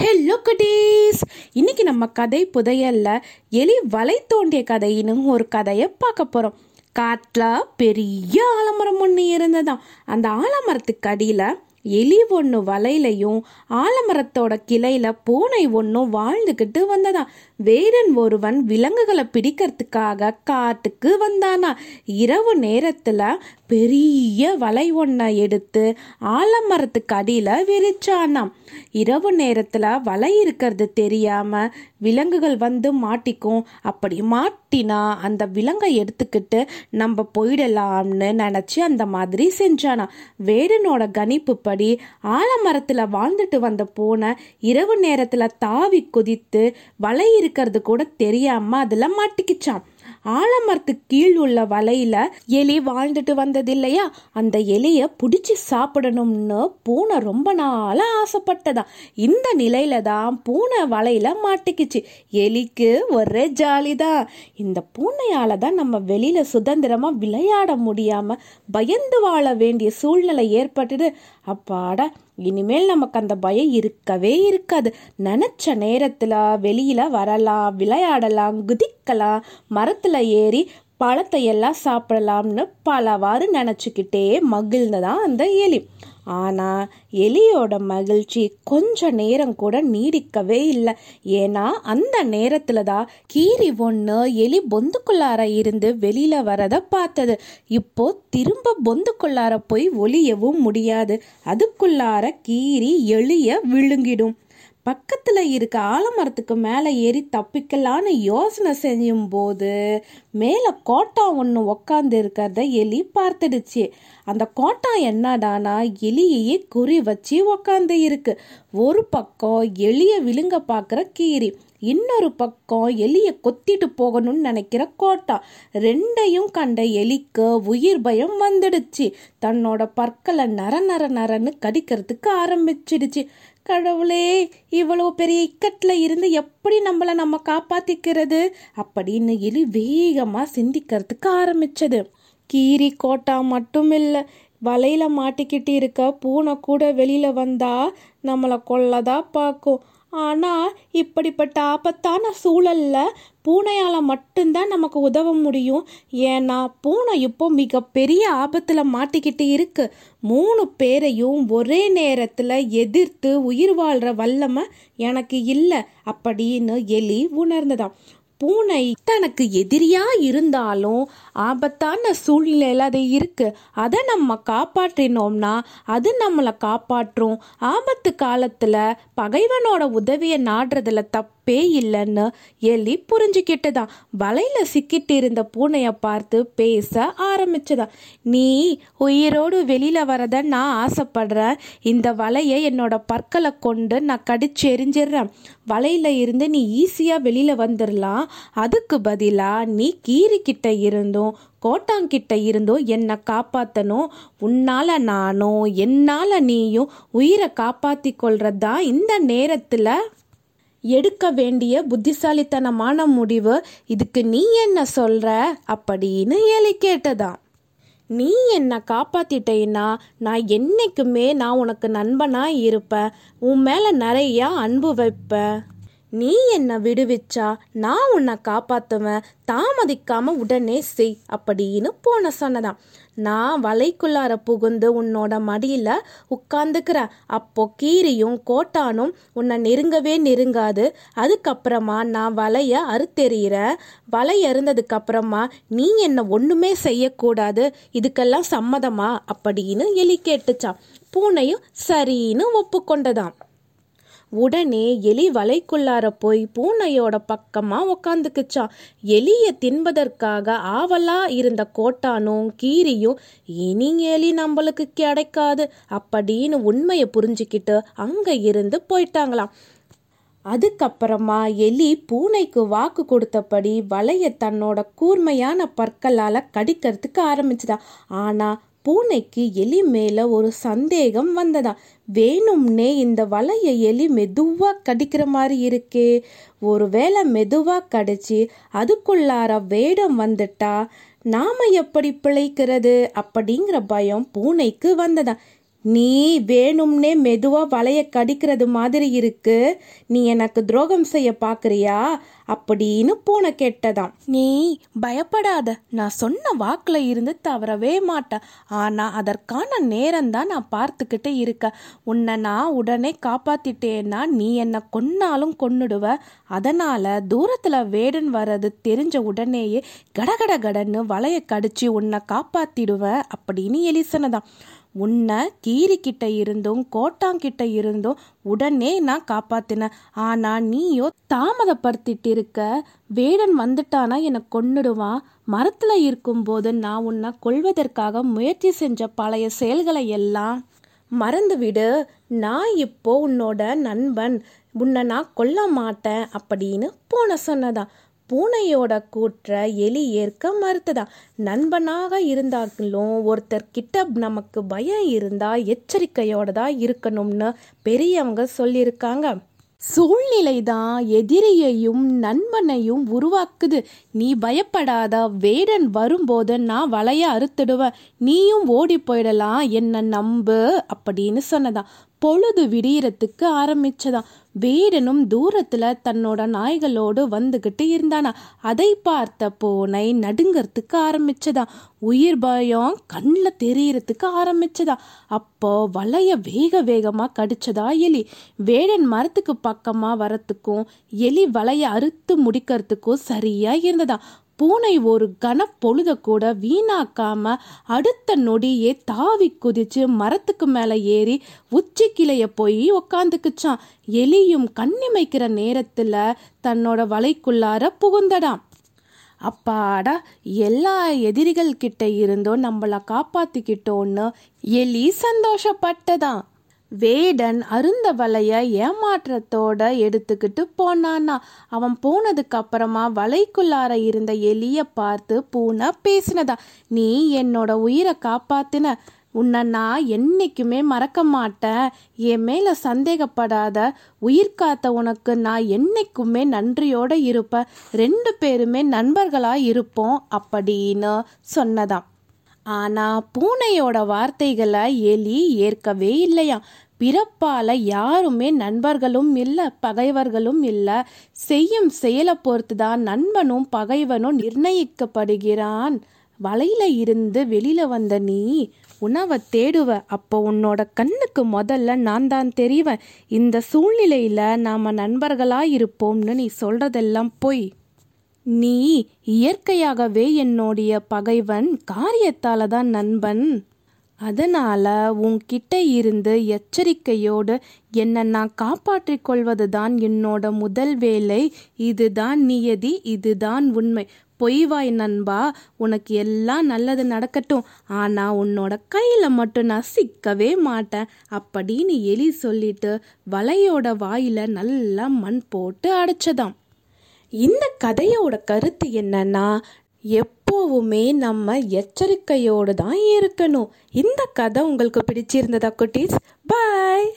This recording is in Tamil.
ஹலோ குட்டீஸ் இன்னைக்கு நம்ம கதை புதையல்ல எலி வலை தோண்டிய கதையினும் ஒரு கதையை பார்க்க போகிறோம் காட்டில் பெரிய ஆலமரம் ஒன்று இருந்ததாம். அந்த ஆலமரத்துக்கு அடியில் எலி ஒன்று வலையிலையும் ஆலமரத்தோட கிளையில பூனை ஒன்றும் வாழ்ந்துக்கிட்டு வந்ததாம். வேடன் ஒருவன் விலங்குகளை பிடிக்கிறதுக்காக காட்டுக்கு வந்தானா. இரவு நேரத்தில் பெரிய வலை ஒன்றை எடுத்து ஆலமரத்துக்கு அடியில் விரிச்சானாம். இரவு நேரத்தில் வலை இருக்கிறது தெரியாமல் விலங்குகள் வந்து மாட்டிக்கும். அப்படி மாட்டினா அந்த விலங்கை எடுத்துக்கிட்டு நம்ம போயிடலாம்னு நினச்சி அந்த மாதிரி செஞ்சானா. வேடனோட கணிப்புப்படி ஆலமரத்தில் வாழ்ந்துட்டு வந்த பூனை இரவு நேரத்தில் தாவி குதித்து வலை இருக்க இருக்கிறது கூட தெரியாம அதில் மாட்டிக்கிச்சான். ஆலமரத்துக்கு கீழ் உள்ள வலையில எலி வாழ்ந்துட்டு வந்தது இல்லையா? அந்த எலிய பிடிச்சி சாப்பிடணும்னு பூனை ரொம்ப நாளா ஆசைப்பட்டதா. இந்த நிலையில தான் பூனை வலையில மாட்டிக்கிச்சு. எலிக்கு ஒரே ஜாலி தான் இந்த பூனையால தான் நம்ம வெளியில சுதந்திரமா விளையாட முடியாம பயந்து வாழ வேண்டிய சூழ்நிலை ஏற்பட்டுது. அப்பாடா இனிமேல் நமக்கு அந்த பயம் இருக்கவே இருக்காது. நினச்ச நேரத்தில் வெளியில் வரலாம் விளையாடலாம் குதிக்கலாம் மரத்தில் ஏறி பழத்தை எல்லாம் சாப்பிடலாம்னு பலவாறு நினச்சிக்கிட்டே மகிழ்ந்ததான் அந்த எலி. ஆனால் எலியோட மகிழ்ச்சி கொஞ்ச நேரம் கூட நீடிக்கவே இல்லை. ஏன்னா அந்த நேரத்தில் தான் கீரி ஒன்று எலி பொந்துக்குள்ளார இருந்து வெளியில் வரதை பார்த்தது. இப்போ திரும்ப பொந்துக்குள்ளார போய் ஒளியவும் முடியாது. அதுக்குள்ளார கீரி எளிய விழுங்கிடும். பக்கத்தில் இருக்க ஆலமரத்துக்கு மேலே ஏறி தப்பிக்கலான்னு யோசனை செய்யும் போது மேலே கோட்டா ஒன்று உக்காந்து இருக்கிறத எலி பார்த்துடுச்சு. அந்த கோட்டா என்னடானா எலியையே குறி வச்சு உக்காந்து இருக்கு. ஒரு பக்கம் எலியை விழுங்க பார்க்குற கீரி இன்னொரு பக்கம் எலியை கொத்திட்டு போகணும்னு நினைக்கிற கோட்டா. ரெண்டையும் கண்ட எலிக்கு உயிர் பயம் வந்துடுச்சு. தன்னோட பற்களை நர நர நரன்னு கடிக்கிறதுக்கு ஆரம்பிச்சிடுச்சு. கடவுளே இவ்வளோ பெரிய இக்கட்டில் இருந்து எப்படி நம்மளை நம்ம காப்பாத்திக்கிறது? அப்படின்னு எலி வேகமாக சிந்திக்கிறதுக்கு ஆரம்பிச்சது. கீரி கோட்டா மட்டும் இல்லை வலையில மாட்டிக்கிட்டு இருக்க பூனை கூட வெளியில வந்தா நம்மளை கொல்லதா பார்க்கும் ஆனால் இப்படிப்பட்ட ஆபத்தான சூழலில் பூனையால் மட்டும்தான் நமக்கு உதவ முடியும். ஏன்னா பூனை இப்போ மிகப்பெரிய ஆபத்தில் மாட்டிக்கிட்டு இருக்கு. மூணு பேரையும் ஒரே நேரத்தில் எதிர்த்து உயிர் வாழ்கிற வல்லமை எனக்கு இல்லை அப்படின்னு எலி உணர்ந்ததாம். பூனை தனக்கு எதிரியாக இருந்தாலும் ஆபத்தான சூழ்நிலையில் அது இருக்குது அதை நம்ம காப்பாற்றினோம்னா அது நம்மளை காப்பாற்றும். ஆபத்து காலத்தில் பகைவனோட உதவியை நாடுறதுல தப்பே இல்லைன்னு எலி புரிஞ்சுக்கிட்டுதான். வலையில் சிக்கிட்டு இருந்த பூனையை பார்த்து பேச ஆரம்பிச்சுதான். நீ உயிரோடு வெளியில் வரத நான் ஆசைப்படுறேன். இந்த வலையை என்னோட பற்களை கொண்டு நான் கடிச்சு எரிஞ்சிடுறேன். வலையில் இருந்து நீ ஈஸியாக வெளியில் வந்துடலாம் அதுக்கு பதிலாக நீ கீரிக்கிட்ட இருந்தும் கோட்டாங்கிட்ட இருந்தும் என்னை காப்பாற்றணும் உன்னால நானும் என்னால் நீயும் உயிரை காப்பாற்றி கொள்றதா இந்த நேரத்தில்? எடுக்க வேண்டிய புத்திசாலித்தனமான முடிவு இதுக்கு நீ என்ன சொல்ற? அப்படின்னு எலி கேட்டதாம். நீ என்னை காப்பாத்திட்டேன்னா நான் என்னைக்குமே நான் உனக்கு நண்பனாக இருப்பேன். உன் மேலே நிறையா அன்பு வைப்பேன். நீ என்னை விடுவிச்சா? நான் உன்னை காப்பாற்றுவேன் தாமதிக்காம உடனே செய் அப்படின்னு போன சொன்னதான். நான் வலைக்குள்ளார புகுந்து உன்னோட மடியில் உட்காந்துக்கிறேன் அப்போ கீரியும் கோட்டானும் உன்னை நெருங்கவே நெருங்காது. அதுக்கப்புறமா நான் வலைய அறுத்தெறிகிறேன். வலை அறுந்ததுக்கப்புறமா நீ என்னை ஒன்றுமே செய்யக்கூடாது. இதுக்கெல்லாம் சம்மதமா? அப்படின்னு எலி கேட்டுச்சான் பூனையும் சரின்னு ஒப்புக்கொண்டதான் உடனே எலி வலைக்குள்ளார போய் பூனையோட பக்கமா உக்காந்துக்குச்சான் எலிய தின்பதற்காக ஆவலா இருந்த கோட்டானும் கீரியும் இனி எலி நம்மளுக்கு கிடைக்காது அப்படின்னு உண்மையை புரிஞ்சுக்கிட்டு அங்க இருந்து போயிட்டாங்களாம். அதுக்கப்புறமா எலி பூனைக்கு வாக்கு கொடுத்தபடி வலைய தன்னோட கூர்மையான பற்களால் கடிக்கிறதுக்கு ஆரம்பிச்சுதான் ஆனால் பூனைக்கு எலி மேல ஒரு சந்தேகம் வந்ததா? வேணும்னே இந்த வலைய எலி மெதுவா கடிக்கிற மாதிரி இருக்கே. ஒருவேளை மெதுவா கடிச்சு அதுக்குள்ளார வேடம் வந்துட்டா? நாம எப்படி பிழைக்கிறது? அப்படிங்கிற பயம் பூனைக்கு வந்ததா? நீ வேணும்னே மெதுவா வலைய கடிக்கிறது மாதிரி இருக்கு. நீ எனக்கு துரோகம் செய்ய பாக்குறியா? அப்படின்னு பூனை கேட்டதாம். நீ பயப்படாத. நான் சொன்ன வாக்குல இருந்து தவறவே மாட்டேன் ஆனா அதற்கான நேரம் தான் நான் பார்த்துக்கிட்டு இருக்க. உன்னை நான் உடனே காப்பாத்திட்டேன்னா நீ என்னை கொன்னாலும் கொன்னுடுவ. அதனால தூரத்துல வேடன் வர்றது தெரிஞ்ச உடனேயே கடகட கடன்னு வலைய கடிச்சு உன்னை காப்பாத்திடுவேன் அப்படின்னு எலிசனதான் உன்னை கீரிக்கிட்ட இருந்தும் கோட்டாங்கிட்ட இருந்தும் உடனே நான் காப்பாத்தினேன் ஆனா நீயோ தாமதப்படுத்திட்டு இருக்க வேடன் வந்துட்டானா என்னை கொன்னுடுவான் மரத்துல இருக்கும்போது நான் உன்னை கொல்வதற்காக முயற்சி செஞ்ச பழைய செயல்களை எல்லாம் மறந்துவிடு. நான் இப்போ உன்னோட நண்பன். உன்னை நான் கொல்ல மாட்டேன் அப்படின்னு போன சொன்னதான் பூனையோட கூற்ற எலி ஏற்க மறுத்ததா? நண்பனாக இருந்தாலும் ஒருத்தர் கிட்ட நமக்கு பயம் இருந்தா எச்சரிக்கையோட தான் இருக்கணும்னு பெரியவங்க சொல்லியிருக்காங்க. சூழ்நிலை தான் எதிரியையும் நண்பனையும் உருவாக்குது. நீ பயப்படாத வேடன் வரும்போது நான் வலைய அறுத்துடுவேன். நீயும் ஓடி போயிடலாம் என்ன நம்பு அப்படின்னு சொன்னதா? பொழுது விடியறதுக்கு ஆரம்பிச்சதாம் வேடனும் தூரத்துல தன்னோட நாய்களோடு வந்துகிட்டு இருந்தானா. அதை பார்த்த பூனை நடுங்கிறதுக்கு ஆரம்பிச்சதா. உயிர் பயம் கண்ணில் தெரியறதுக்கு ஆரம்பிச்சதா. அப்போ வலைய வேக வேகமா கடிச்சதா எலி. வேடன் மரத்துக்கு பக்கமா வரத்துக்கும் எலி வலைய அறுத்து முடிக்கிறதுக்கும் சரியா இருந்ததா. பூனை ஒரு கனப்பொழுத கூட வீணாக்காம அடுத்த நொடியே தாவி குதிச்சு மரத்துக்கு மேல ஏறி உச்சி கிளைய போய் உக்காந்துக்குச்சான் எலியும் கண்ணிமைக்கிற நேரத்துல தன்னோட வலைக்குள்ளார புகுந்தடாம் அப்பாடா எல்லா எதிரிகள் கிட்ட இருந்தும் நம்மள காப்பாத்திக்கிட்டோன்னு எலி சந்தோஷப்பட்டதான் வேடன் அருந்த வலைய ஏமாற்றத்தோட எடுத்துக்கிட்டு போனானா. அவன் போனதுக்கு அப்புறமா வலைக்குள்ளார இருந்த எலிய பார்த்து பூனை பேசினதா நீ என்னோட உயிரை காப்பாத்தின. உன்னை நான் என்னைக்குமே மறக்க மாட்டேன். என் மேலே சந்தேகப்படாத. உயிர் காத்த உனக்கு நான் என்னைக்குமே நன்றியோடு இருப்பேன். ரெண்டு பேருமே நண்பர்களாக இருப்போம் அப்படின்னு சொன்னதான் ஆனா பூனையோட வார்த்தைகளை எலி ஏற்கவே இல்லையா? பிறப்பால யாருமே நண்பர்களும் இல்லை பகைவர்களும் இல்லை. செய்யும் செயலை பொறுத்து தான் நண்பனும் பகைவனும் நிர்ணயிக்கப்படுகிறான். வலையில இருந்து வெளியில வந்த நீ உணவை தேடுவ. அப்போ உன்னோட கண்ணுக்கு முதல்ல நான் தான் தெரிவேன். இந்த சூழ்நிலையில நாம நண்பர்களா இருப்போம்னு நீ சொல்றதெல்லாம் பொய். நீ இயற்கையாகவே என்னுடைய பகைவன் காரியத்தால தான் நண்பன். அதனால உன்கிட்ட இருந்து எச்சரிக்கையோடு என்னை நான் காப்பாற்றிக் கொள்வது தான் என்னோட முதல் வேலை. இதுதான் நியதி இதுதான் உண்மை. பொய்வாய் நண்பா உனக்கு எல்லாம் நல்லது நடக்கட்டும். ஆனா உன்னோட கையில மட்டும் நான் சிக்கவே மாட்டேன். அப்படின்னு எலி சொல்லிட்டு வலையோட வாயில நல்லா மண் போட்டு அடைச்சதாம். இந்த கதையோட கருத்து என்னன்னா எப்போவுமே நம்ம எச்சரிக்கையோடு தான் இருக்கணும். இந்த கதை உங்களுக்கு பிடிச்சிருந்ததா குட்டீஸ்? பாய்